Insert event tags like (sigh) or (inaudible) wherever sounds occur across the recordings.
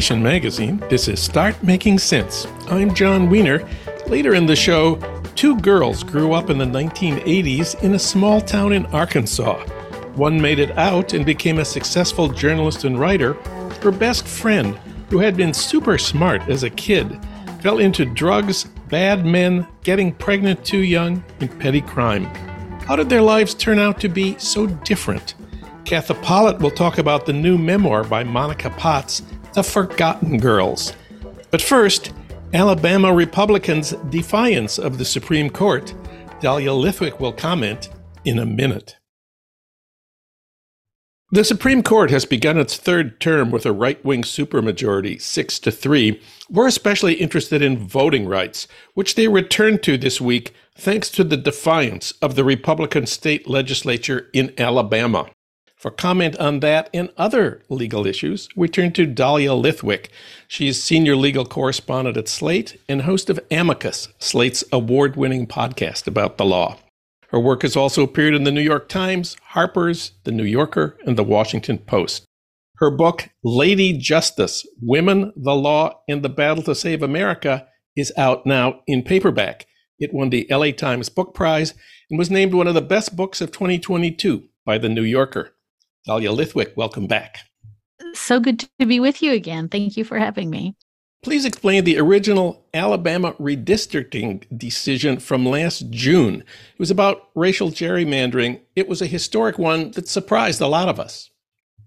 Magazine. This is Start Making Sense. I'm Jon Wiener. Later in the show, two girls grew up in the 1980s in a small town in Arkansas. One made it out and became a successful journalist and writer. Her best friend, who had been super smart as a kid, fell into drugs, bad men, getting pregnant too young, and petty crime. How did their lives turn out to be so different? Katha Pollitt will talk about the new memoir by Monica Potts, The Forgotten Girls. But first, Alabama Republicans' defiance of the Supreme Court. Dahlia Lithwick will comment in a minute. The Supreme Court has begun its third term with a right wing supermajority, 6 to 3. We're especially interested in voting rights, which they returned to this week thanks to the defiance of the Republican state legislature in Alabama. For comment on that and other legal issues, we turn to Dahlia Lithwick. She is senior legal correspondent at Slate and host of Amicus, Slate's award winning podcast about the law. Her work has also appeared in the New York Times, Harper's, The New Yorker, and The Washington Post. Her book, Lady Justice Women, the Law, and the Battle to Save America, is out now in paperback. It won the LA Times Book Prize and was named one of the best books of 2022 by The New Yorker. Dahlia Lithwick, welcome back. So good to be with you again. Thank you for having me. Please explain the original Alabama redistricting decision from last June. It was about racial gerrymandering. It was a historic one that surprised a lot of us.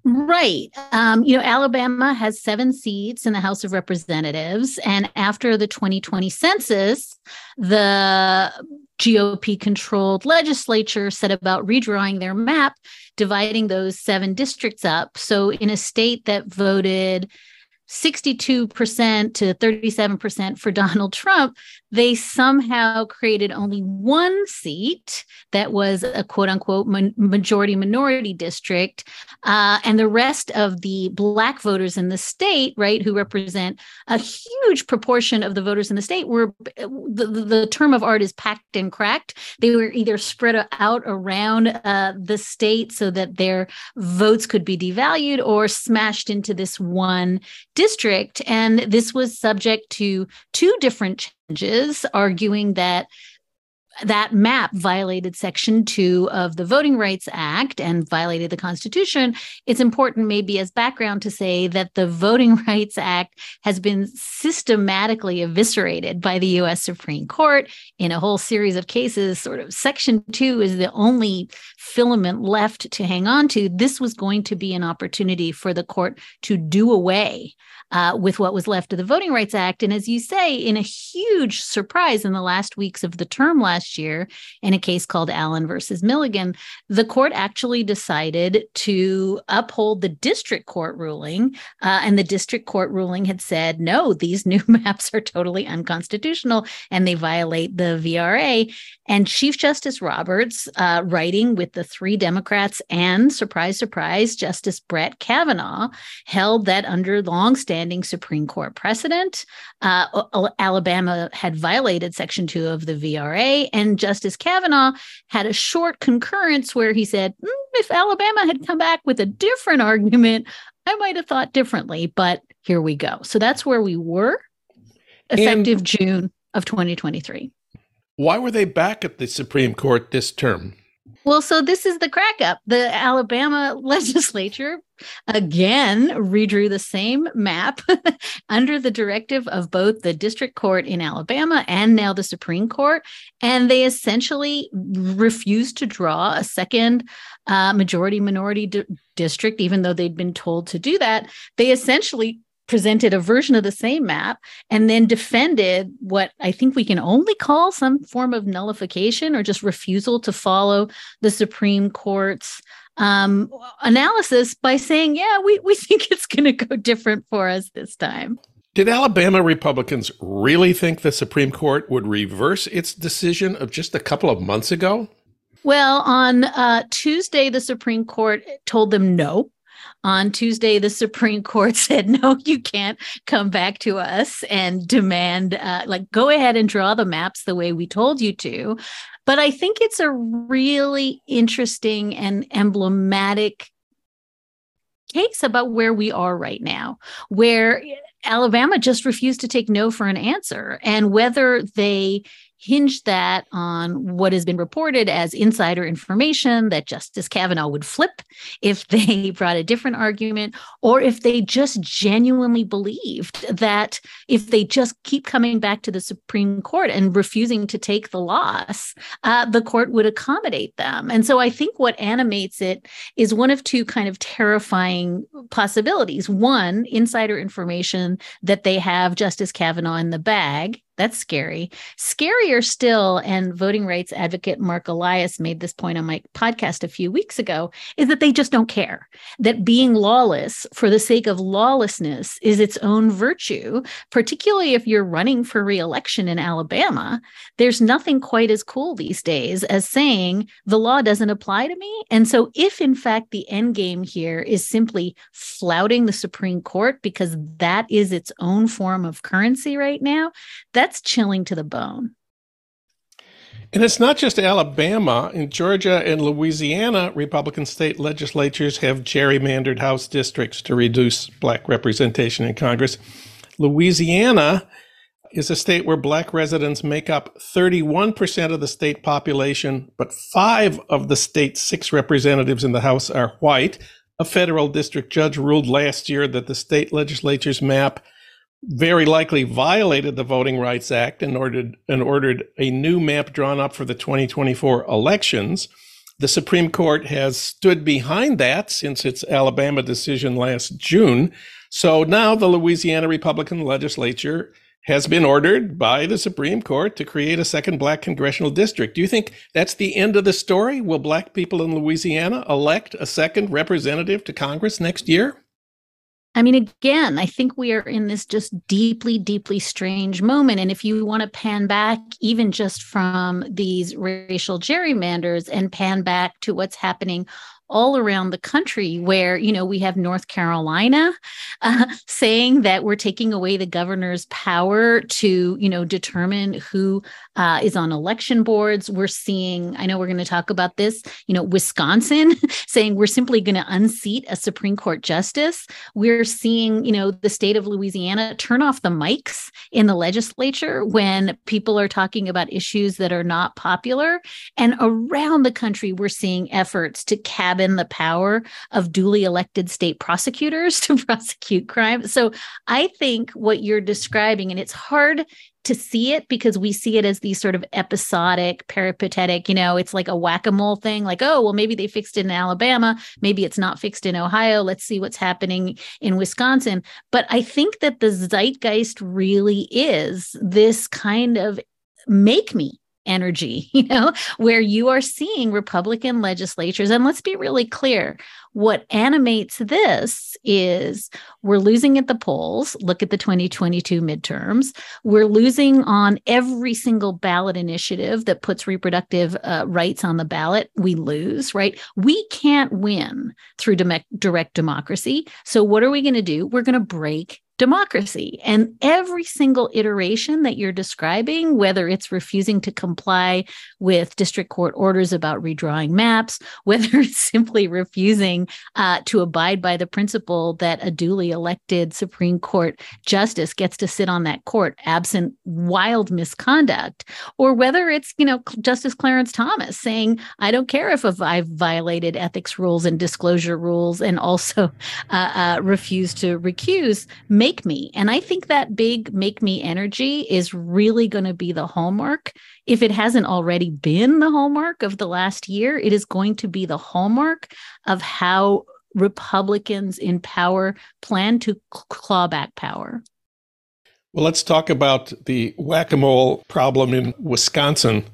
Right. Um, you know, Alabama has seven seats in the House of Representatives. And after the 2020 census, the GOP controlled legislature set about redrawing their map, dividing those seven districts up. So, in a state that voted 62% to 37% for (laughs) Donald Trump, they somehow created only one seat that was a quote unquote majority minority district. Uh, and the rest of the Black voters in the state, right, who represent a huge proportion of the voters in the state, were the, the term of art is packed and cracked. They were either spread out around uh, the state so that their votes could be devalued or smashed into this one district. And this was subject to two different arguing that that map violated section 2 of the voting rights act and violated the constitution it's important maybe as background to say that the voting (laughs) rights act has been systematically eviscerated by the US supreme court in a whole series of cases sort of section 2 is the only filament left to hang on to this was going to be an opportunity for the court to do away uh, with what was left of the Voting Rights Act. And as you say, in a huge surprise in the last weeks of the term last year, in a case called Allen versus Milligan, the court actually decided to uphold the district court ruling. Uh, and the district court ruling had said, no, these (laughs) new maps are totally unconstitutional and they violate the VRA. And Chief Justice Roberts, uh, writing with the three Democrats and, surprise, surprise, Justice Brett Kavanaugh, held that under longstanding standing Supreme Court precedent. Uh, Alabama had violated Section 2 of the VRA, and Justice Kavanaugh had a short concurrence where he said, mm, if Alabama had come back with a different argument, I might have thought differently, but here we go. So that's where we were effective and June of 2023. Why were they back at the Supreme Court this term? Well, so this is the crack up. The Alabama (laughs) legislature again redrew the same map (laughs) under the directive of both the district court in Alabama and now the Supreme Court. And they essentially refused to draw a second uh, majority minority di- district, even though they'd been told to do that. They essentially presented a version of the same map and then defended what I think we can only call some form of nullification or just refusal to follow the Supreme Court's um, analysis by saying, yeah, we, we (laughs) think it's going to go different for us this time. Did Alabama Republicans really think the Supreme Court would reverse its decision of just a couple of months ago? Well, on uh, Tuesday, the Supreme Court told them no. On Tuesday, the Supreme Court (laughs) said, no, you can't come back to us and demand, uh, like, go ahead and draw the maps the way we told you to. But I think it's a really interesting and emblematic case about where we are right now, where Alabama just refused to take no for an answer. And whether they hinge that on what has been reported as insider information that Justice Kavanaugh would flip if (laughs) they brought a different argument, or if they just genuinely believed that if they just keep coming back to the Supreme Court and refusing to take the loss, uh, the court would accommodate them. And so I think what animates it is one of two kind of terrifying possibilities. One, insider information that they have Justice Kavanaugh in the bag that's scary. Scarier still, and voting rights advocate Marc Elias made this point on my podcast a few weeks ago, is that they just don't care. That being lawless for the sake of lawlessness is its own virtue, particularly if you're running for reelection in Alabama. There's nothing quite as cool these days as saying the law doesn't apply to me. And so, if in fact the end game here is simply flouting the Supreme Court because that is its own form of currency right now, that that's chilling to the bone. And it's not just Alabama. In Georgia and Louisiana, Republican state legislatures have gerrymandered House districts to reduce black representation in Congress. Louisiana is a state where black residents make up 31% of the state population, but five of the state's six representatives in the House are white. A federal district judge ruled last year that the state legislature's map very likely violated the Voting Rights Act and ordered and ordered a new map drawn up for the 2024 elections. The Supreme Court has stood behind that since its Alabama decision last June. So now the Louisiana Republican legislature has been ordered by the Supreme Court to create a second black congressional district. Do you think that's the end of the story? Will black people in Louisiana elect a second representative to Congress next year? I mean, again, I think we are in this just deeply, deeply strange moment. And if you want to pan back, even just from these racial gerrymanders and pan back to what's happening all around the country where you know we have north carolina (laughs) uh, saying that we're taking away the governor's power to you know determine who uh, is on election boards. We're seeing i know we're going to talk about this you know wisconsin (laughs) saying we're simply going to unseat a supreme court justice. We're seeing you know the state of louisiana turn off the mics in the legislature when people are talking about issues that are not popular. And around the country we're seeing efforts to cabin in the power of duly elected state prosecutors (laughs) to prosecute crime. So I think what you're describing, and it's hard to see it because we see it as these sort of episodic, peripatetic, you know, it's like a whack a mole thing like, oh, well, maybe they fixed it in Alabama. Maybe it's not fixed in Ohio. Let's see what's happening in Wisconsin. But I think that the zeitgeist really is this kind of make me energy, (laughs) you know, where you are seeing Republican legislatures. And let's be really clear what animates this is we're losing at the polls. Look at the 2022 midterms. We're losing on every single ballot initiative that puts reproductive uh, rights on the ballot. We lose, right? We can't win through direct democracy. So, what are we going to do? We're going to break democracy. And every single iteration that you're describing, whether it's refusing to comply with district court orders about redrawing maps, (laughs) whether it's simply refusing uh, to abide by the principle that a duly elected Supreme Court justice gets to sit on that court absent wild misconduct, or whether it's, you know, Justice Clarence Thomas saying, I don't care if I've violated ethics rules and disclosure rules and also (laughs) uh, uh, to recuse make me. And I think that big make me energy is really going to be the hallmark. If it hasn't already been the hallmark of the last year, it is going to be the hallmark of how Republicans in power plan to claw back power. Well, let's talk about the whack a mole problem in Wisconsin.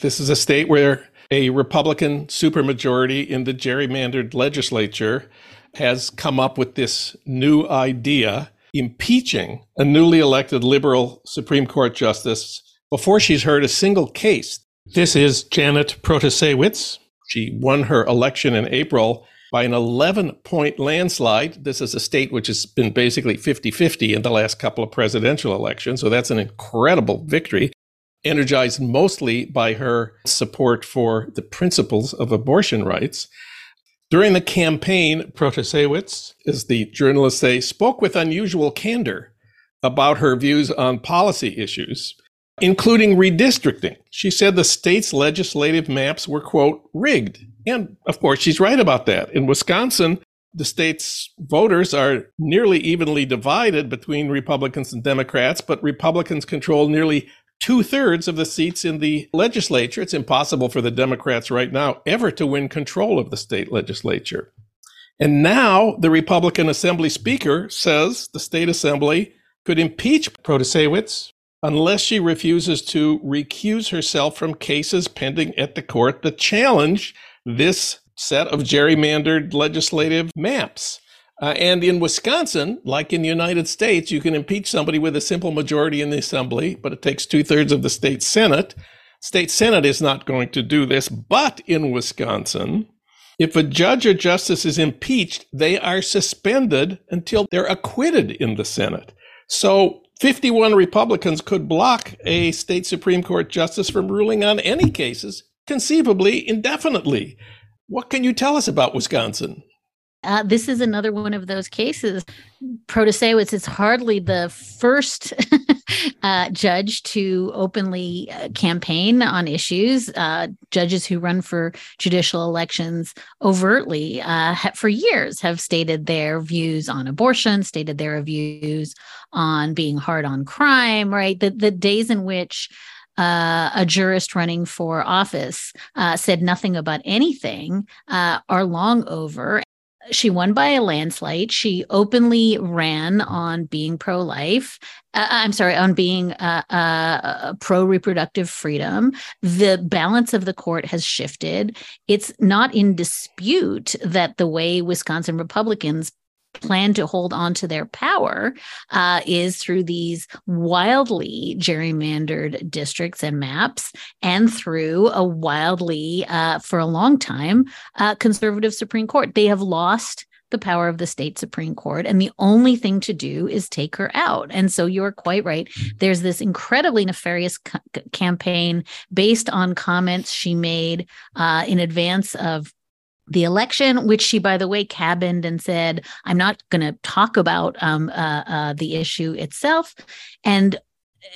This is a state where a Republican supermajority in the gerrymandered legislature has come up with this new idea impeaching a newly elected liberal Supreme Court justice before she's heard a single case. This is Janet Protasiewicz. She won her election in April by an 11 point landslide. This is a state which has been basically 50 50 in the last couple of presidential elections. So that's an incredible victory, energized mostly by her support for the principles of abortion rights. During the campaign, Protasiewicz, as the journalists say, spoke with unusual candor about her views on policy issues, including redistricting. She said the state's legislative maps were, quote, rigged. And of course, she's right about that. In Wisconsin, the state's voters are nearly evenly divided between Republicans and Democrats, but Republicans control nearly two thirds of the seats in the legislature. It's impossible for the Democrats right now ever to win control of the state legislature. And now the Republican Assembly Speaker says the state assembly could impeach Protasiewicz unless she refuses to recuse herself from cases pending at the court that challenge this set of gerrymandered legislative maps. Uh, and in Wisconsin, like in the United States, you can impeach somebody with a simple majority in the assembly, but it takes two thirds of the state senate. State senate is not going to do this, but in Wisconsin, if a judge or justice is impeached, they are suspended until they're acquitted in the Senate. So 51 Republicans could block a state Supreme Court justice from ruling on any cases, conceivably indefinitely. What can you tell us about Wisconsin? Uh, this is another one of those cases. Protasiewicz is hardly the first (laughs) uh, judge to openly uh, campaign on issues. Uh, judges who run for judicial elections overtly uh, have, for years have stated their views on abortion, stated their views on being hard on crime, right? The, the days in which uh, a jurist running for office uh, said nothing about anything uh, are long over she won by a landslide. She openly ran on being pro life. Uh, I'm sorry, on being uh, uh, pro reproductive freedom. The balance of the court has shifted. It's not in dispute that the way Wisconsin Republicans plan to hold on to their power uh, is through these wildly gerrymandered districts and maps and through a wildly, uh, for a long time, uh, conservative Supreme Court. They have lost the power of the state Supreme Court. And the only thing to do is take her out. And so you're quite right. There's this incredibly nefarious campaign based on comments she made uh, in advance of the election, which she, by the way, cabined and said, I'm not going to talk about um, uh, uh, the issue itself. And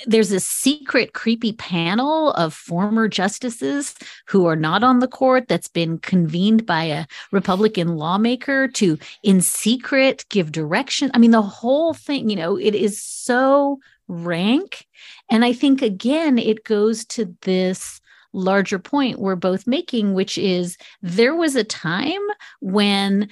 there's a secret, creepy panel of former justices who are not on the court that's been convened by a Republican lawmaker to, in secret, give direction. I mean, the whole thing, you know, it is so rank. And I think, again, it goes to this larger point we're both making, which is there was a time when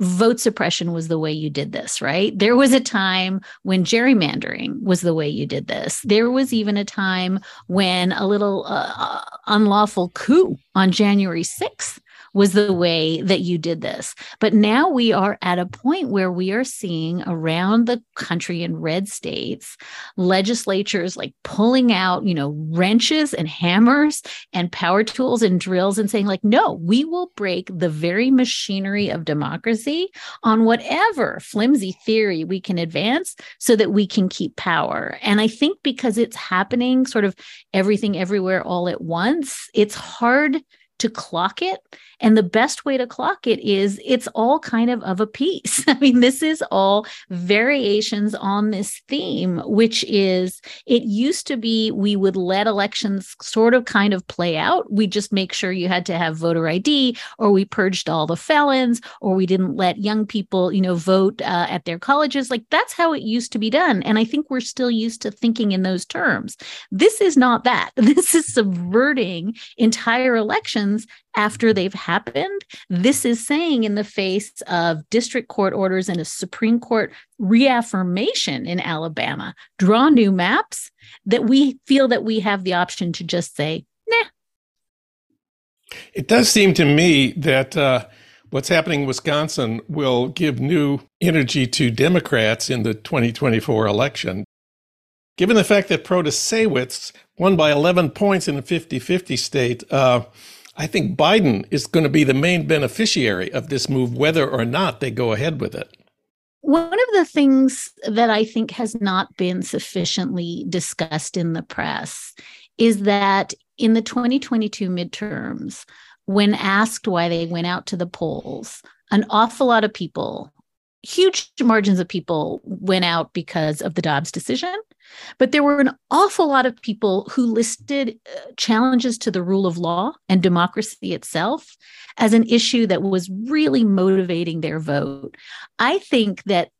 vote suppression was the way you did this, right? There was a time when gerrymandering was the way you did this. There was even a time when a little uh, uh unlawful coup on January 6th was the way that you did this. But now we are at a point where we are seeing around the country in red states legislatures like pulling out, you know, wrenches and hammers and power tools and drills and saying, like, no, we will break the very machinery of democracy on whatever flimsy theory we can advance so that we can keep power. And I think because it's happening sort of everything everywhere all at once, it's hard to clock it. And the best way to clock it is it's all kind of of a piece. (laughs) I mean this is all variations on this theme which is it used to be we would let elections sort of kind of play out. We just make sure you had to have voter id or we purged all the felons or we didn't let young people you know vote uh, at their colleges. Like that's how it used to be done. And i think we're still used to thinking in those terms. This is not that. (laughs) This is subverting entire elections after they've happened. This is saying, in the face of district court orders and a Supreme Court reaffirmation in Alabama, draw new maps, that we feel that we have the option to just say, nah. It does seem to me that. Uh, what's happening in Wisconsin will give new energy to Democrats in the 2024 election. Given the fact that Protasiewicz won by 11 points in a 50 50 state, uh, I think Biden is going to be the main beneficiary of this move, whether or not they go ahead with it. One of the things that I think has not been sufficiently discussed in the press is that in the 2022 midterms, when asked why they went out to the polls, an awful lot of people, huge margins of people went out because of the Dobbs decision. But there were an awful lot of people who listed uh, challenges to the rule of law and democracy itself as an issue that was really motivating their vote. I think that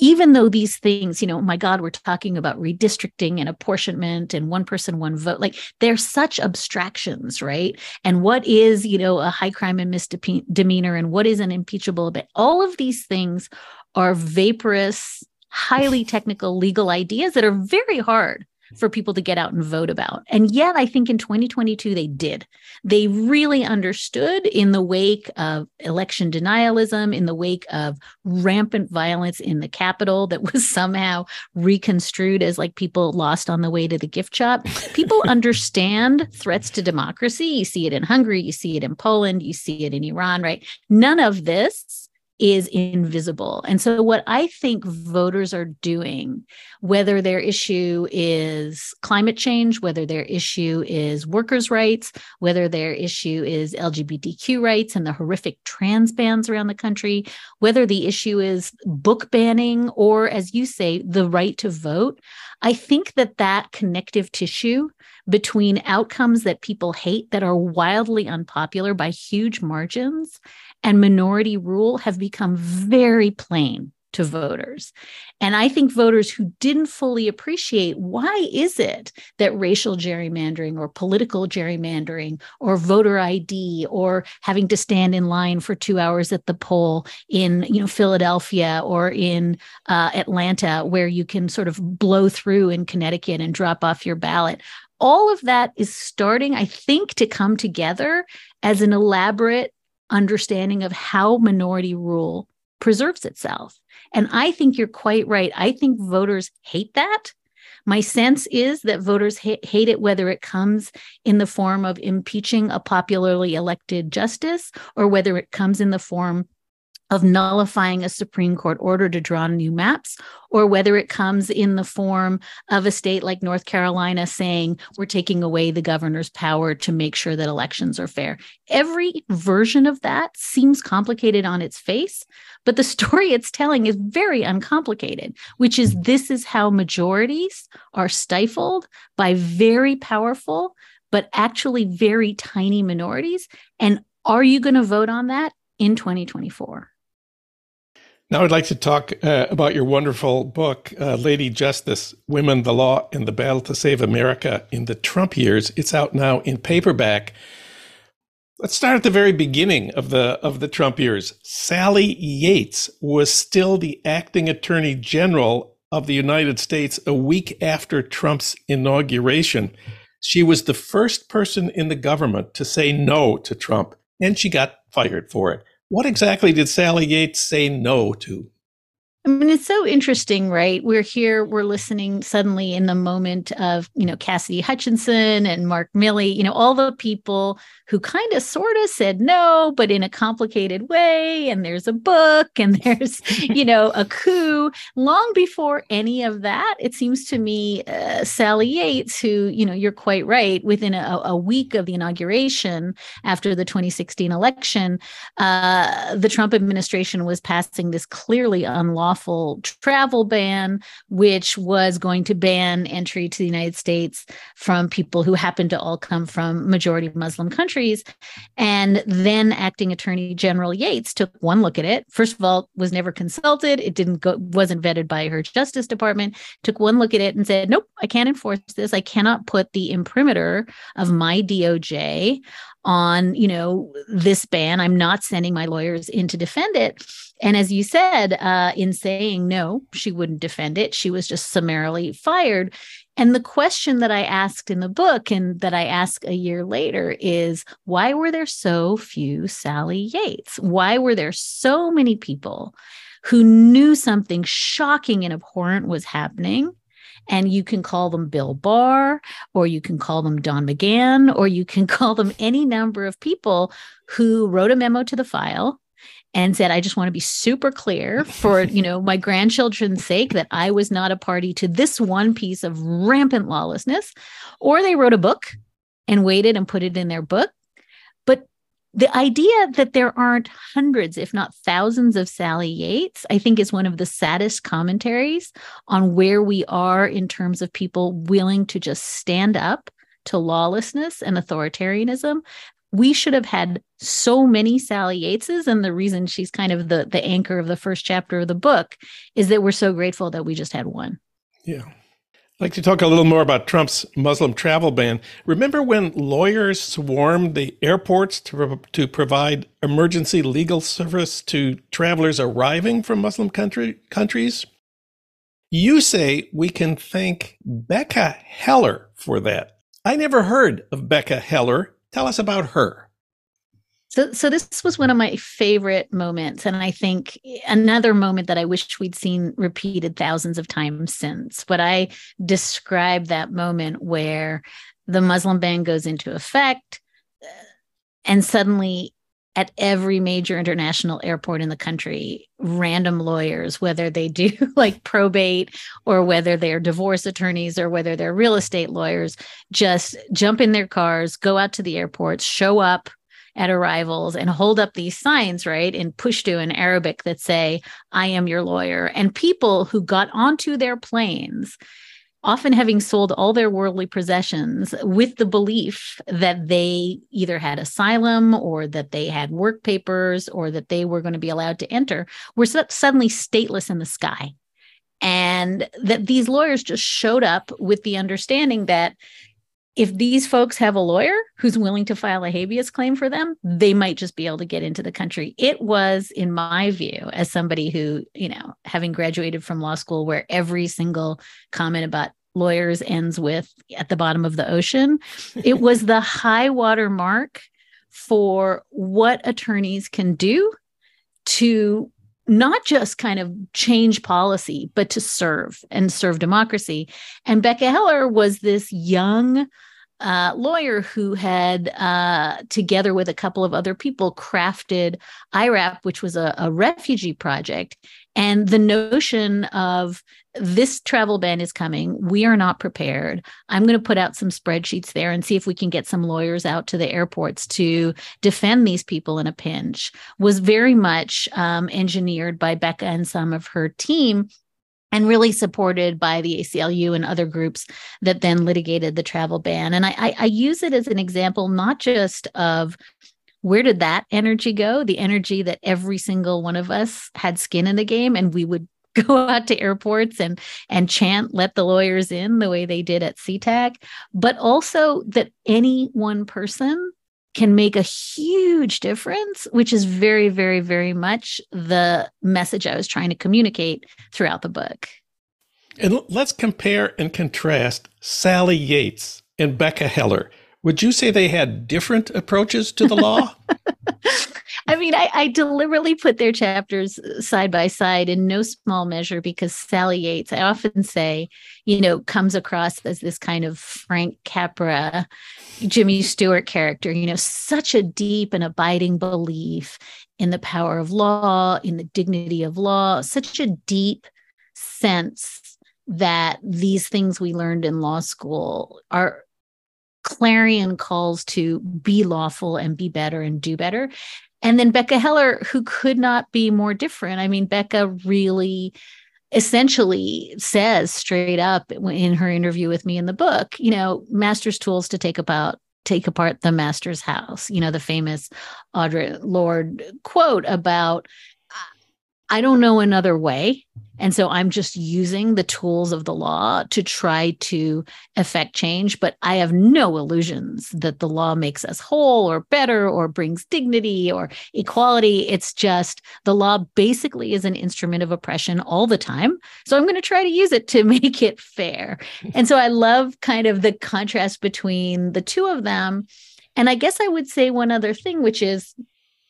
even though these things, you know, my God, we're talking about redistricting and apportionment and one person, one vote, like they're such abstractions, right? And what is, you know, a high crime and misdemeanor and what is an impeachable, but all of these things are vaporous, highly technical legal ideas that are very hard for people to get out and vote about. And yet, I think in 2022, they did. They really understood in the wake of election denialism, in the wake of rampant violence in the Capitol that was (laughs) somehow reconstrued as like people lost on the way to the gift shop. People (laughs) understand threats to democracy. You see it in Hungary, you see it in Poland, you see it in Iran, right? None of this is invisible. And so, what I think voters are doing, whether their issue is climate change, whether their issue is workers' rights, whether their issue is LGBTQ rights and the horrific trans bans around the country, whether the issue is book banning or, as you say, the right to vote, I think that that connective tissue between outcomes that people hate that are wildly unpopular by huge margins and minority rule have become very plain to voters. And I think voters who didn't fully appreciate why is it that racial gerrymandering or political gerrymandering or voter ID or having to stand in line for 2 hours at the poll in, you know, Philadelphia or in uh, Atlanta where you can sort of blow through in Connecticut and drop off your ballot. All of that is starting I think to come together as an elaborate understanding of how minority rule preserves itself. And I think you're quite right. I think voters hate that. My sense is that voters ha- hate it whether it comes in the form of impeaching a popularly elected justice or whether it comes in the form of nullifying a Supreme Court order to draw new maps, or whether it comes in the form of a state like North Carolina saying, we're taking away the governor's power to make sure that elections are fair. Every version of that seems complicated on its face, but the (laughs) story it's telling is very uncomplicated, which is this is how majorities are stifled by very powerful, but actually very tiny minorities. And are you going to vote on that in 2024? Now, I'd like to talk uh, about your wonderful book, uh, Lady Justice Women, the Law, and the Battle to Save America in the Trump Years. It's out now in paperback. Let's start at the very beginning of the of the Trump years. Sally Yates was still the acting attorney general of the United States a week after Trump's inauguration. She was the first person in the government to say no to Trump, and she got fired for it. What exactly did Sally Yates say no to? I mean, it's so interesting, right? We're here, we're listening suddenly in the moment of, you know, Cassidy Hutchinson and Mark Milley, you know, all the people who kind of sort of said no, but in a complicated way. And there's a book and (laughs) there's, you know, a coup. Long before any of that, it seems to me, uh, Sally Yates, who, you know, you're quite right, within a, a week of the inauguration after the 2016 election, uh, the Trump administration was passing this clearly unlawful unlawful travel ban, which was going to ban entry to the United States from people who happened to all come from majority Muslim countries. And then acting Attorney General Yates took one look at it. First of all, was never consulted. It didn't go, wasn't vetted by her Justice Department. Took one look at it and said, "Nope, I can't enforce this. I cannot put the imprimatur of my DOJ on you know this ban. I'm not sending my lawyers in to defend it. And as you said uh, in saying no she wouldn't defend it. She was just summarily fired. And the question that i asked in the book and that i ask a year later is why were there so few sally yates? Why were there so many people who knew something shocking and abhorrent was happening and you can call them Bill Barr, or you can call them Don McGahn, or you can (laughs) call them any number of people who wrote a memo to the file and said i just want to be super clear for (laughs) you know my grandchildren's sake that i was not a party to this one piece of rampant lawlessness. Or they wrote a book and waited and put it in their book the idea that there aren't hundreds, if not thousands, of Sally Yates, I think is one of the saddest commentaries on where we are in terms of people willing to just stand up to lawlessness and authoritarianism. We should have had so many Sally Yateses. And the reason she's kind of the, the anchor of the first chapter of the book is that we're so grateful that we just had one. Yeah. I'd like to talk a little more about Trump's Muslim travel ban. Remember when lawyers swarmed the airports to, to provide emergency legal service to travelers arriving from Muslim country, countries? You say we can thank Becca Heller for that. I never heard of Becca Heller. Tell us about her. So, so this was one of my favorite moments, and I think another moment that I wish we'd seen repeated thousands of times since. But I describe that moment where the Muslim ban goes into effect, uh, and suddenly, at every major international airport in the country, random lawyers, whether they do (laughs) like probate or whether they're divorce attorneys or whether they're real estate lawyers, just jump in their cars, go out to the airports, show up at arrivals and hold up these signs, right, in Pashto in Arabic that say, I am your lawyer. And people who got onto their planes, often having sold all their worldly possessions with the belief that they either had asylum or that they had work papers or that they were going to be allowed to enter, were suddenly stateless in the sky and that these lawyers just showed up with the understanding that if these folks have a lawyer who's willing to file a habeas claim for them, they might just be able to get into the country. It was, in my view, as somebody who, you know, having graduated from law school where every single comment about lawyers ends with at the bottom of the ocean, it (laughs) was the high water mark for what attorneys can do to not just kind of change policy, but to serve and serve democracy. And Becca Heller was this young uh, lawyer who had, uh, together with a couple of other people, crafted IRAP, which was a, a refugee project. And the notion of this travel ban is coming. We are not prepared. I'm going to put out some spreadsheets there and see if we can get some lawyers out to the airports to defend these people in a pinch. Was very much um, engineered by Becca and some of her team and really supported by the ACLU and other groups that then litigated the travel ban. And I, I, I use it as an example, not just of where did that energy go? The energy that every single one of us had skin in the game, and we would (laughs) go out to airports and and chant let the lawyers in the way they did at SeaTac, but also that any one person can make a huge difference, which is very, very, very much the message I was trying to communicate throughout the book. And let's compare and contrast Sally Yates and Becca Heller. Would you say they had different approaches to the law? (laughs) I mean, I, I, deliberately put their chapters uh, side by side in no small measure because Sally Yates, I often say, you know, comes across as this kind of Frank Capra, Jimmy Stewart character, you know, such a deep and abiding belief in the power of law, in the dignity of law, such a deep sense that these things we learned in law school are clarion calls to be lawful and be better and do better. And then Becca Heller, who could not be more different. I mean, Becca really essentially says straight up in her interview with me in the book, you know, master's tools to take about take apart the master's house. You know, the famous Audre Lorde quote about I don't know another way. And so I'm just using the tools of the law to try to affect change. But I have no illusions that the law makes us whole or better or brings dignity or equality. It's just the law basically is an instrument of oppression all the time. So I'm going to try to use it to (laughs) make it fair. And so I love kind of the contrast between the two of them. And I guess I would say one other thing, which is,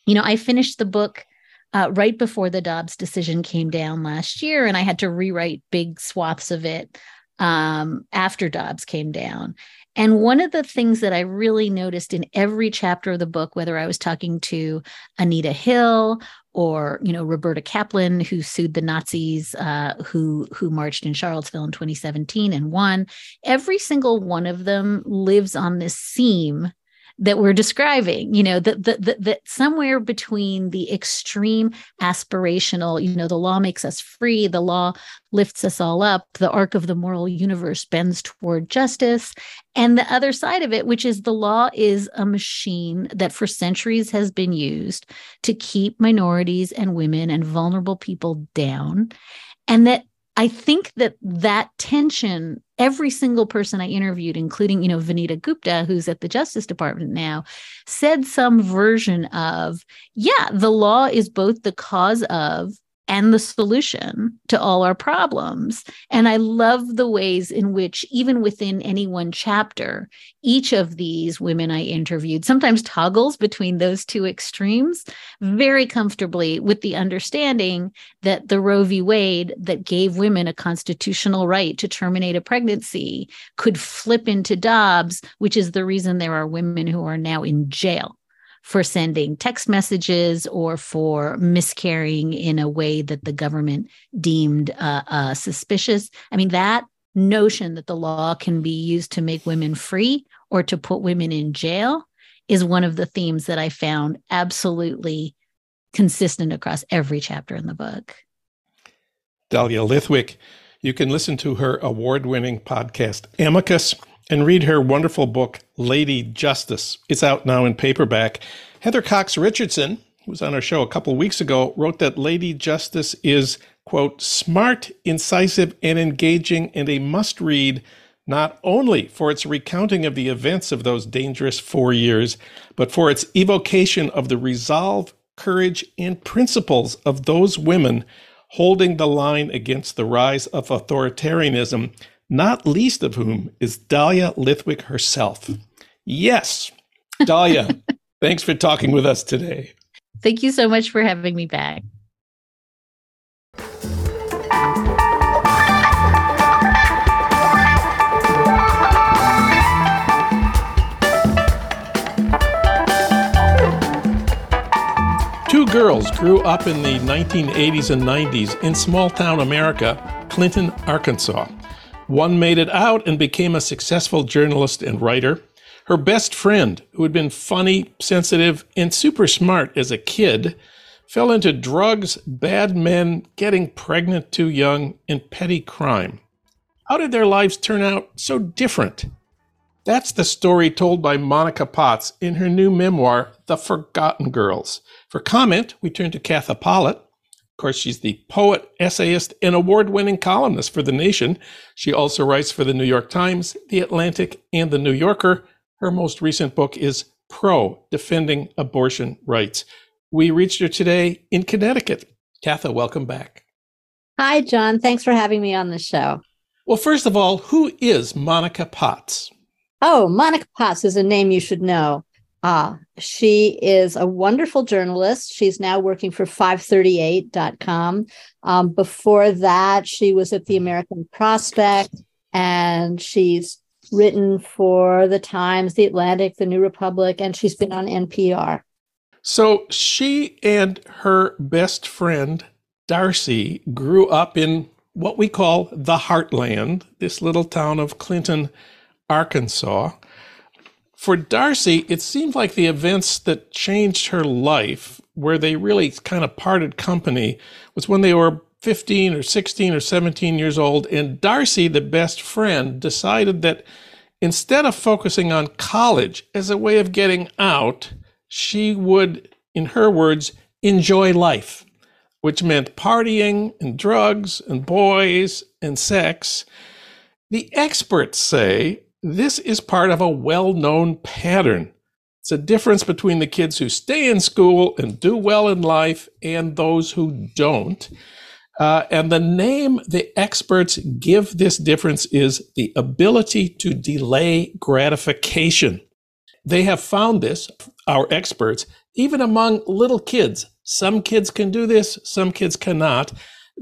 you know, I finished the book uh, right before the Dobbs decision came down last year, and I had to rewrite big swaths of it um, after Dobbs came down. And one of the things that I really noticed in every chapter of the book, whether I was talking to Anita Hill or you know Roberta Kaplan, who sued the Nazis, uh, who who marched in Charlottesville in 2017 and won, every single one of them lives on this seam that we're describing you know that that that somewhere between the extreme aspirational you know the law makes us free the law lifts us all up the arc of the moral universe bends toward justice and the other side of it which is the law is a machine that for centuries has been used to keep minorities and women and vulnerable people down and that I think that that tension, every single person I interviewed, including, you know, Vanita Gupta, who's at the Justice Department now, said some version of, yeah, the law is both the cause of and the solution to all our problems. And I love the ways in which, even within any one chapter, each of these women I interviewed sometimes toggles between those two extremes very comfortably with the understanding that the Roe v. Wade that gave women a constitutional right to terminate a pregnancy could flip into Dobbs, which is the reason there are women who are now in jail for sending text messages or for miscarrying in a way that the government deemed uh, uh, suspicious. I mean, that notion that the law can be used to make women free or to put women in jail is one of the themes that I found absolutely consistent across every chapter in the book. Dahlia Lithwick, you can listen to her award winning podcast, Amicus and read her wonderful book, Lady Justice. It's out now in paperback. Heather Cox Richardson, who was on our show a couple weeks ago, wrote that Lady Justice is, quote, smart, incisive, and engaging, and a must read not only for its recounting of the events of those dangerous four years, but for its evocation of the resolve, courage, and principles of those women holding the line against the rise of authoritarianism not least of whom is Dahlia Lithwick herself. Yes, Dahlia, (laughs) thanks for talking with us today. Thank you so much for having me back. Two girls grew up in the 1980s and 90s in small town America, Clinton, Arkansas. One made it out and became a successful journalist and writer. Her best friend, who had been funny, sensitive, and super smart as a kid, fell into drugs, bad men, getting pregnant too young, and petty crime. How did their lives turn out so different? That's the story told by Monica Potts in her new memoir, The Forgotten Girls. For comment, we turn to Katha Pollitt, course, she's the poet, essayist, and award winning columnist for The Nation. She also writes for The New York Times, The Atlantic, and The New Yorker. Her most recent book is Pro Defending Abortion Rights. We reached her today in Connecticut. Katha, welcome back. Hi, Jon. Thanks for having me on the show. Well, first of all, who is Monica Potts? Oh, Monica Potts is a name you should know. Uh, she is a wonderful journalist. She's now working for 538.com. Um, before that, she was at the American Prospect and she's written for the Times, the Atlantic, the New Republic, and she's been on NPR. So she and her best friend, Darcy, grew up in what we call the Heartland, this little town of Clinton, Arkansas for Darcy, it seemed like the events that changed her life, where they really kind of parted company, was when they were 15 or 16 or 17 years old. And Darcy, the best friend, decided that instead of focusing on college as a way of getting out, she would, in her words, enjoy life, which meant partying and drugs and boys and sex. The experts say this is part of a well known pattern. It's a difference between the kids who stay in school and do well in life and those who don't. Uh, and the name the experts give this difference is the ability to delay gratification. They have found this, our experts, even among little kids. Some kids can do this, some kids cannot.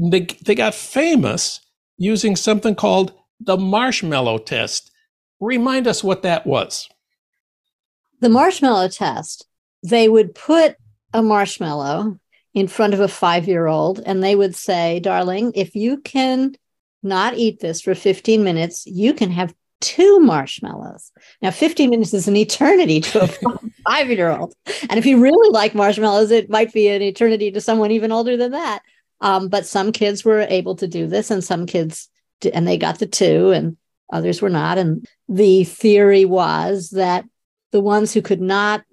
They, they got famous using something called the marshmallow test. Remind us what that was. The marshmallow test, they would put a marshmallow in front of a five year old and they would say, darling, if you can not eat this for 15 minutes, you can have two marshmallows. Now, 15 minutes is an eternity to a (laughs) five year old. And if you really like marshmallows, it might be an eternity to someone even older than that. Um, but some kids were able to do this, and some kids, and they got the two, and others were not. And the theory was that the ones who could not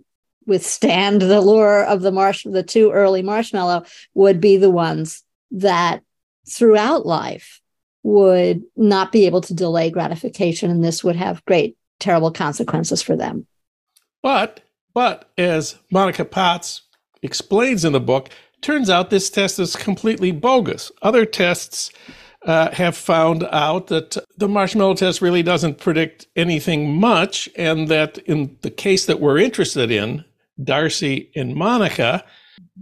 withstand the lure of the marsh, the too early marshmallow, would be the ones that throughout life would not be able to delay gratification, and this would have great, terrible consequences for them. But, but as Monica Potts explains in the book, turns out this test is completely bogus. Other tests uh, have found out that the marshmallow test really doesn't predict anything much, and that in the case that we're interested in, Darcy and Monica,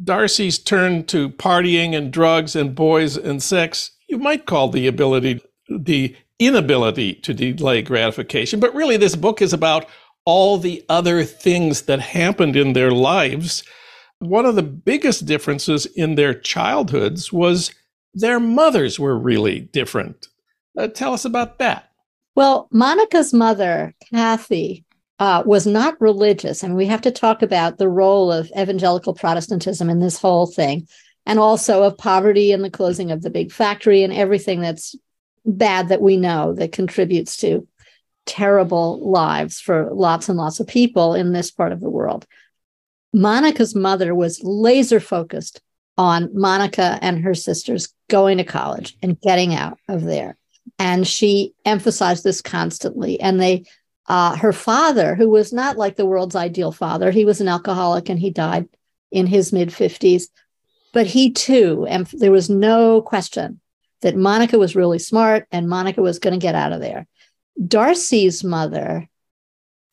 Darcy's turn to partying and drugs and boys and sex you might call the ability, the inability to delay gratification. But really, this book is about all the other things that happened in their lives. One of the biggest differences in their childhoods was their mothers were really different. Uh, tell us about that. Well, Monica's mother, Kathy, uh, was not religious. I and we have to talk about the role of evangelical Protestantism in this whole thing and also of poverty and the closing of the big factory and everything that's bad that we know that contributes to terrible lives for lots and lots of people in this part of the world. Monica's mother was laser focused on Monica and her sisters going to college and getting out of there. And she emphasized this constantly. And they, uh, her father, who was not like the world's ideal father, he was an alcoholic and he died in his mid 50s. But he too, and there was no question that Monica was really smart and Monica was going to get out of there. Darcy's mother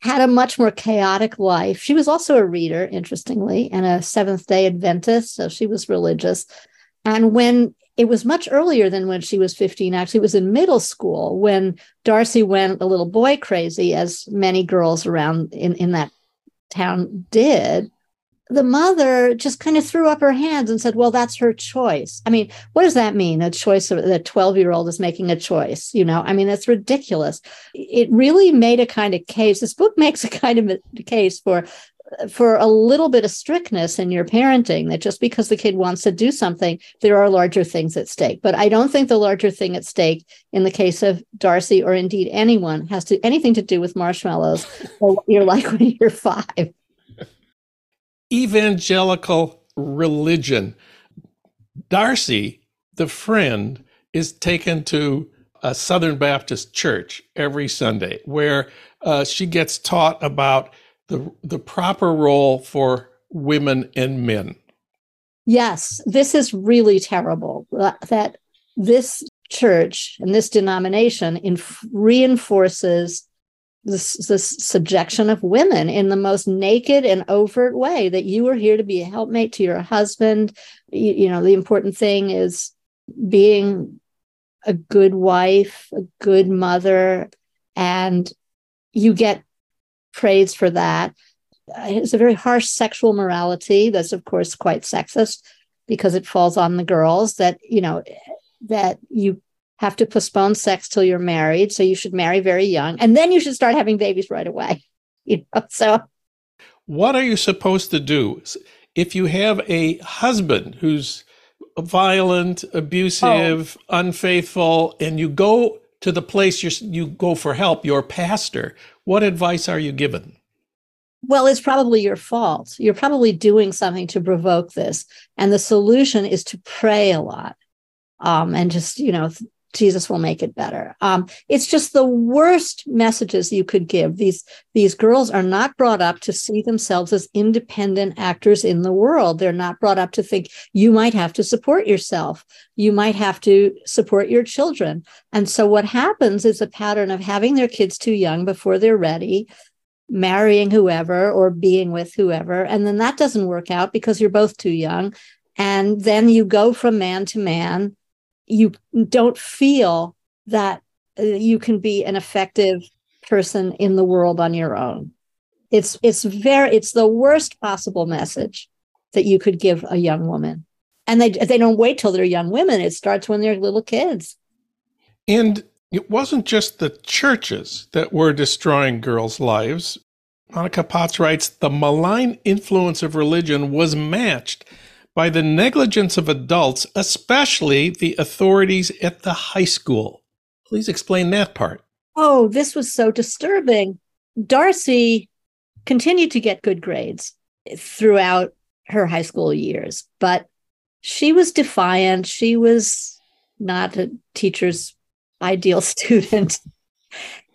had a much more chaotic life. She was also a reader, interestingly, and a Seventh day Adventist. So she was religious. And when it was much earlier than when she was 15, actually, it was in middle school when Darcy went a little boy crazy, as many girls around in, in that town did the mother just kind of threw up her hands and said, Well, that's her choice. I mean, what does that mean? A choice the 12 year old is making a choice. You know, I mean, that's ridiculous. It really made a kind of case. This book makes a kind of a case for for a little bit of strictness in your parenting that just because the kid wants to do something there are larger things at stake but i don't think the larger thing at stake in the case of darcy or indeed anyone has to anything to do with marshmallows or what you're like when you're five evangelical religion. Darcy, the friend, is taken to a Southern Baptist church every Sunday where uh, she gets taught about the, the proper role for women and men. Yes, this is really terrible that this church and this denomination inf- reinforces this, this subjection of women in the most naked and overt way that you are here to be a helpmate to your husband. You, you know the important thing is being a good wife a good mother and you get praise for that. Uh, it's a very harsh sexual morality that's of course quite sexist because it falls on the girls that you know that you have to postpone sex till you're married. So you should marry very young. And then you should start having babies right away. (laughs) You know, so what are you supposed to do if you have a husband who's violent, abusive, oh. unfaithful, and you go to the place you you go for help, your pastor? What advice are you given? Well, it's probably your fault. You're probably doing something to provoke this, and the solution is to pray a lot, um, and just you know Jesus will make it better. Um, it's just the worst messages you could give. These these girls are not brought up to see themselves as independent actors in the world. They're not brought up to think you might have to support yourself. You might have to support your children. And so what happens is a pattern of having their kids too young before they're ready, marrying whoever or being with whoever, and then that doesn't work out because you're both too young. And then you go from man to man you don't feel that uh, you can be an effective person in the world on your own. It's it's very it's the worst possible message that you could give a young woman. And they they don't wait till they're young women. It starts when they're little kids. And it wasn't just the churches that were destroying girls' lives. Monica Potts writes the malign influence of religion was matched by the negligence of adults, especially the authorities at the high school. Please explain that part. Oh, this was so disturbing. Darcy continued to get good grades throughout her high school years, but she was defiant. She was not a teacher's ideal (laughs) student.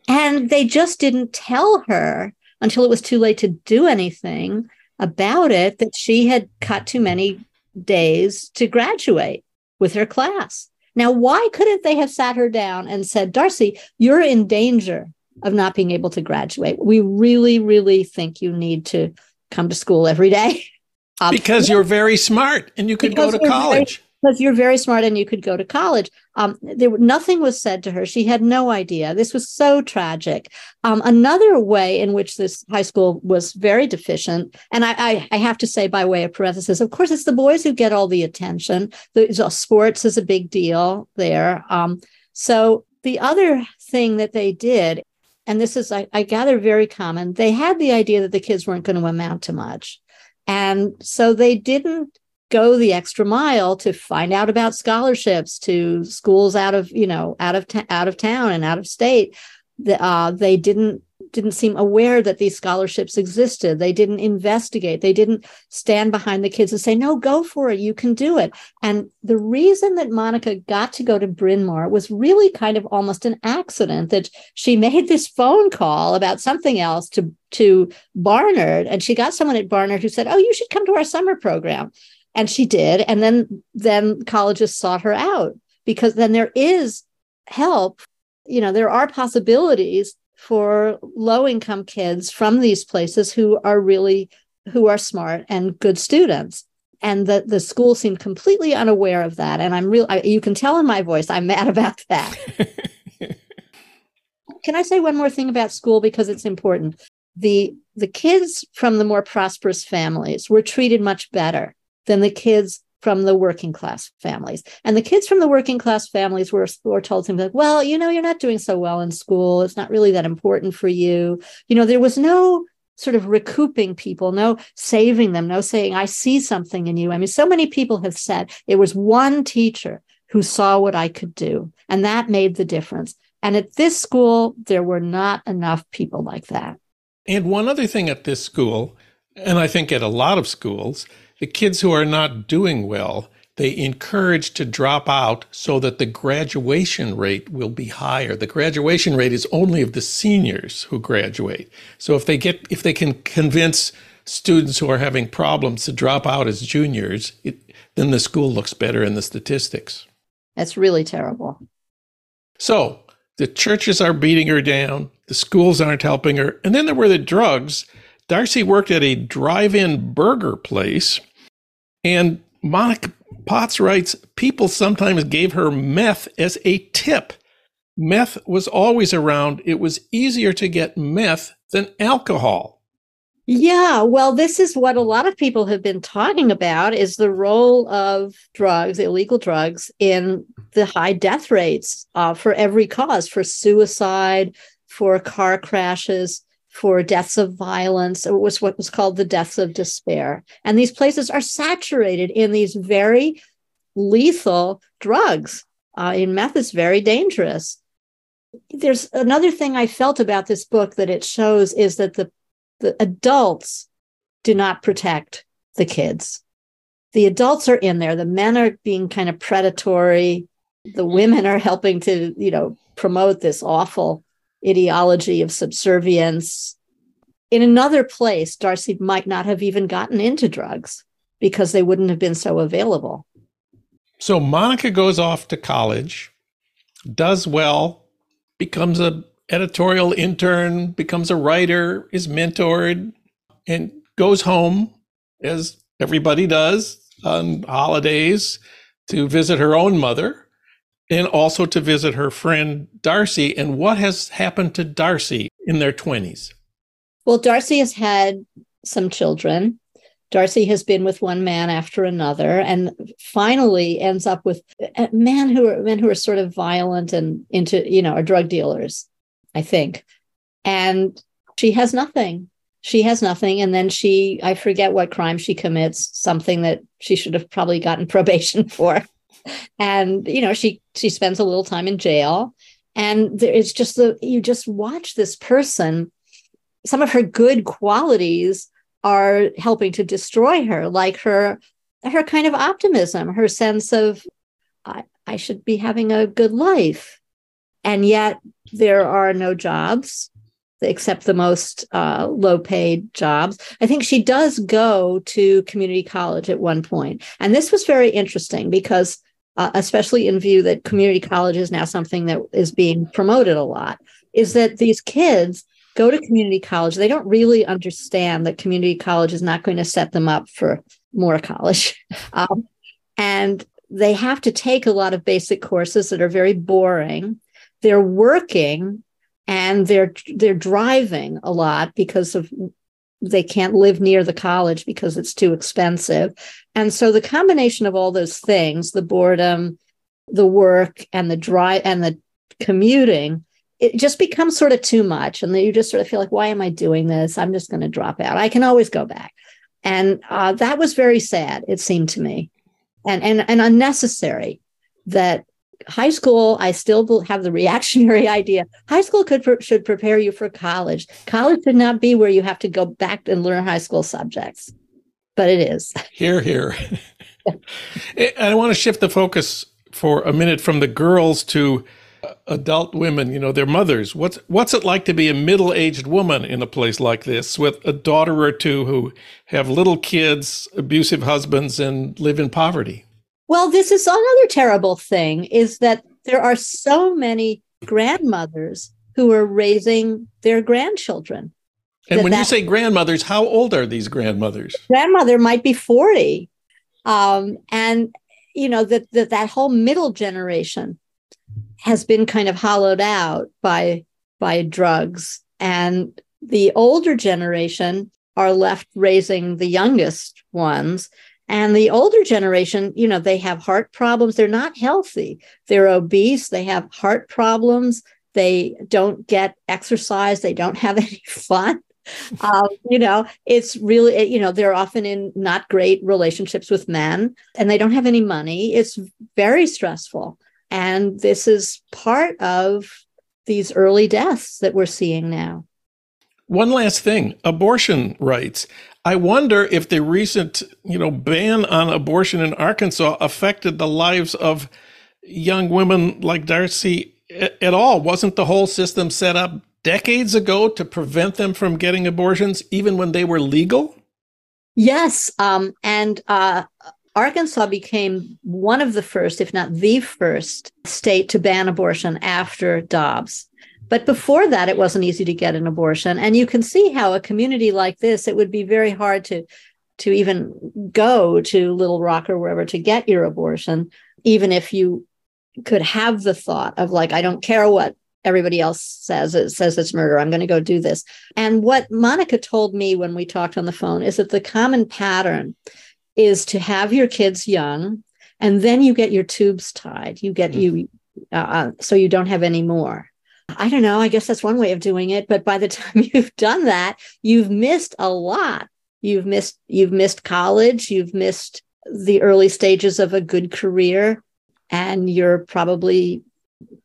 And they just didn't tell her until it was too late to do anything about it that she had cut too many days to graduate with her class. Now, why couldn't they have sat her down and said, Darcy, you're in danger of not being able to graduate? We really, really think you need to come to school every day. (laughs) because you're very smart and you could go to college because you're very smart and you could go to college. Um, there nothing was said to her. She had no idea. This was so tragic. Um, another way in which this high school was very deficient, and I, I, I, have to say by way of parenthesis, of course, it's the boys who get all the attention. The, the sports is a big deal there. Um, so the other thing that they did, and this is I, I gather very common, they had the idea that the kids weren't going to amount to much. And so they didn't go the extra mile to find out about scholarships to schools out of you know out of ta- out of town and out of state. Uh, they didn't didn't seem aware that these scholarships existed. They didn't investigate. They didn't stand behind the kids and say no go for it. You can do it. And the reason that monica got to go to bryn mawr was really kind of almost an accident that she (laughs) made this phone call about something else to to barnard. And she got someone at barnard who said oh you should come to our summer program and she did. And then then colleges sought her out because then there is help. You know there are possibilities for low income kids from these places who are really who are smart and good students. And the, the school seemed completely unaware of that. And i'm real I, you can tell in my voice i'm mad (laughs) about that. (laughs) Can i say one more thing about school? Because it's important. The the kids from the more prosperous families were treated much better than the kids from the working class families. And the kids from the working class families were, were told things like, well, you know, you're not doing so well in school. It's not really that important for you. You know, there was no sort of recouping people, no saving them, no saying, I see something in you. I mean, so many people have said it was one teacher who saw what I could do, and that made the difference. And at this school, there were not enough people like that. And one other thing at this school, and I think at a lot of schools, the kids who are not doing well, they encourage to drop out so that the graduation rate will be higher. The graduation rate is only of the seniors who graduate. So if they get if they can convince students who are having problems to drop out as juniors, it, then the school looks better in the statistics. That's really terrible. So the churches are beating her down, the schools aren't helping her, and then there were the drugs Darcy worked at a drive in burger place, and Monica Potts writes people sometimes gave her meth as a tip. Meth was always around. It was easier to get meth than alcohol. Yeah, well, this is what a lot of people have been talking about is the role of drugs, illegal drugs, in the high death rates uh, for every cause, for suicide, for car crashes for deaths of violence. It was what was called the deaths of despair. And these places are saturated in these very lethal drugs. Uh, in meth is very dangerous. There's another thing I felt about this book that it shows is that the, the adults do not protect the kids. The adults are in there. The men are being kind of predatory. The women are helping to, you know, promote this awful ideology of subservience. In another place, Darcy might not have even gotten into drugs because they wouldn't have been so available. So Monica goes off to college, does well, becomes a editorial intern, becomes a writer, is mentored, and goes home as everybody does on holidays to visit her own mother and also to visit her friend Darcy. And what has happened to Darcy in their 20s? Well, Darcy has had some children. Darcy has been with one man after another, and finally ends up with uh, men who are men who are sort of violent and into you know are drug dealers, I think. And she has nothing. She has nothing, and then she I forget what crime she commits, something that she should have probably gotten (laughs) probation for. And you know she she spends a little time in jail, and there, it's just the you just watch this person. Some of her good qualities are helping to destroy her, like her her kind of optimism, her sense of I, I should be having a good life. And yet there are no jobs except the most uh, low paid jobs. I think she does go to community college at one point. And this was very interesting because, uh, especially in view that community college is now something that is being promoted a lot, is that these kids go to community college, they don't really understand that community college is not going to set them up for more college. (laughs) Um, and they have to take a lot of basic courses that are very boring. They're working and they're they're driving a lot because of they can't live near the college because it's too expensive. And so the combination of all those things, the boredom, the work and the drive and the commuting it just becomes sort of too much. And then you just sort of feel like, why am I doing this? I'm just going to drop out. I can always go back. And uh, that was very sad, it seemed to me, and, and, and unnecessary that high school, I still have the reactionary (laughs) idea. High school could should prepare you for college. College should not be where you have to go back and learn high school subjects, but it is. (laughs) Here, here. (laughs) I want to shift the focus for a minute from the girls to uh, adult women, you know, their mothers. What's what's it like to be a middle-aged woman in a place like this with a daughter or two who have little kids, abusive husbands and live in poverty? Well, this is another terrible thing is that there are so many grandmothers who are raising their grandchildren. And when that, you say grandmothers, how old are these grandmothers? Grandmother might be 40. Um, and you know that that that whole middle generation has been kind of hollowed out by by drugs and the older generation are left raising the youngest ones and the older generation you know they have heart problems. They're not healthy. They're obese. They have heart problems. They don't get exercise. They don't have (laughs) any fun. Um, you know it's really you know they're often in not great relationships with men and they don't have any money. It's very stressful. And this is part of these early deaths that we're seeing now. One last thing. Abortion rights. I wonder if the recent, you know, ban on abortion in Arkansas affected the lives of young women like Darcy at all. Wasn't the whole system set up decades ago to prevent them from getting abortions, even when they were legal? Yes. Um, and uh, Arkansas became one of the first, if not the first, state to ban abortion after Dobbs. But before that, it wasn't easy to get an abortion. And you can see how a community like this, it would be very hard to, to even go to Little Rock or wherever to get your abortion, even if you could have the thought of like, I don't care what everybody else says it says it's murder i'm going to go do this and what monica told me when we talked on the phone is that the common pattern is to have your kids young and then you get your tubes tied you get mm-hmm. you uh, uh, so you don't have any more i don't know i guess that's one way of doing it but by the (laughs) time you've done that you've missed a lot you've missed you've missed college you've missed the early stages of a good career and you're probably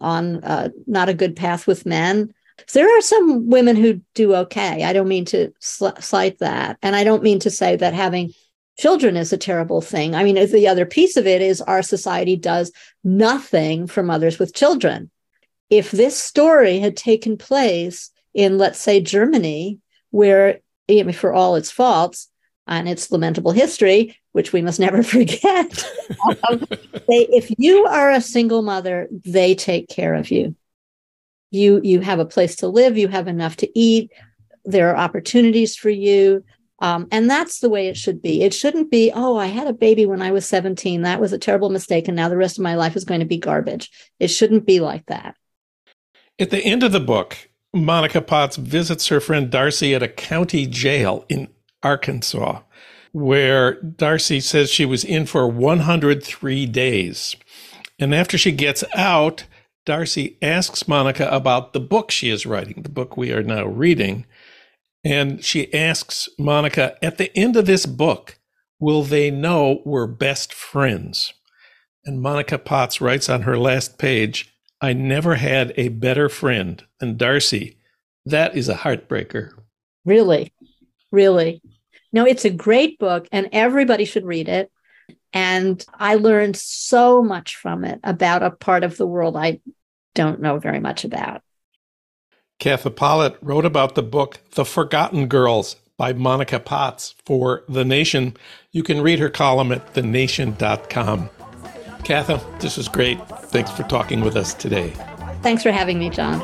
on uh, not a good path with men there are some women who do okay i don't mean to sl- slight that and i don't mean to say that having children is a terrible thing. I mean, the other piece of it is our society does nothing for mothers with children. If this story had taken place in, let's say, Germany, where for all its faults and its lamentable history, which we must (laughs) never forget, um, they, if you are a single mother, they take care of you. You you have a place to live. You have enough to eat. There are opportunities for you. Um, and that's the way it should be. It shouldn't be, oh, I had a baby when I was 17. That was a terrible mistake. And now the rest of my life is going to be garbage. It shouldn't be like that. At the end of the book, Monica Potts visits her friend Darcy at a county jail in Arkansas. where Darcy says she was in for 103 days. And after she gets out, Darcy asks Monica about the book she is writing, the book we are now reading. And she asks Monica, at the end of this book, will they know we're best friends? And Monica Potts writes on her last page, I never had a better friend than Darcy. That is a heartbreaker. Really, really. No, it's a great book and everybody should read it. And I learned so much from it about a part of the world I don't know very much about. Katha Pollitt wrote about the book The Forgotten Girls by Monica Potts for The Nation. You can read her column at thenation.com. Katha, this was great. Thanks for talking with us today. Thanks for having me, Jon.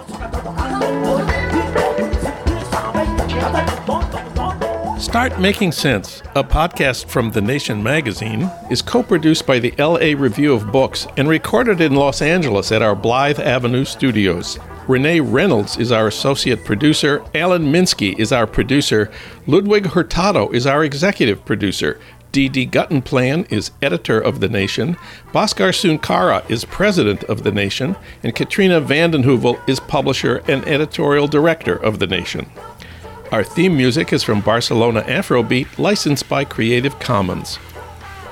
Start Making Sense, a podcast from The Nation magazine, is co produced by the LA Review of Books and recorded in Los Angeles at our Blythe Avenue studios. Renee Reynolds is our associate producer. Alan Minsky is our producer. Ludwig Hurtado is our executive producer. D.D. Guttenplan is editor of The Nation, Bhaskar Sunkara is president of The Nation, and Katrina vanden Heuvel is publisher and editorial director of The Nation. Our theme music is from Barcelona Afrobeat, licensed by Creative Commons.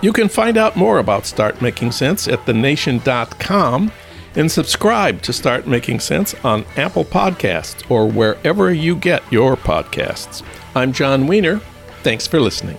You can find out more about Start Making Sense at thenation.com and subscribe to Start Making Sense on Apple Podcasts or wherever you get your podcasts. I'm Jon Wiener. Thanks for listening.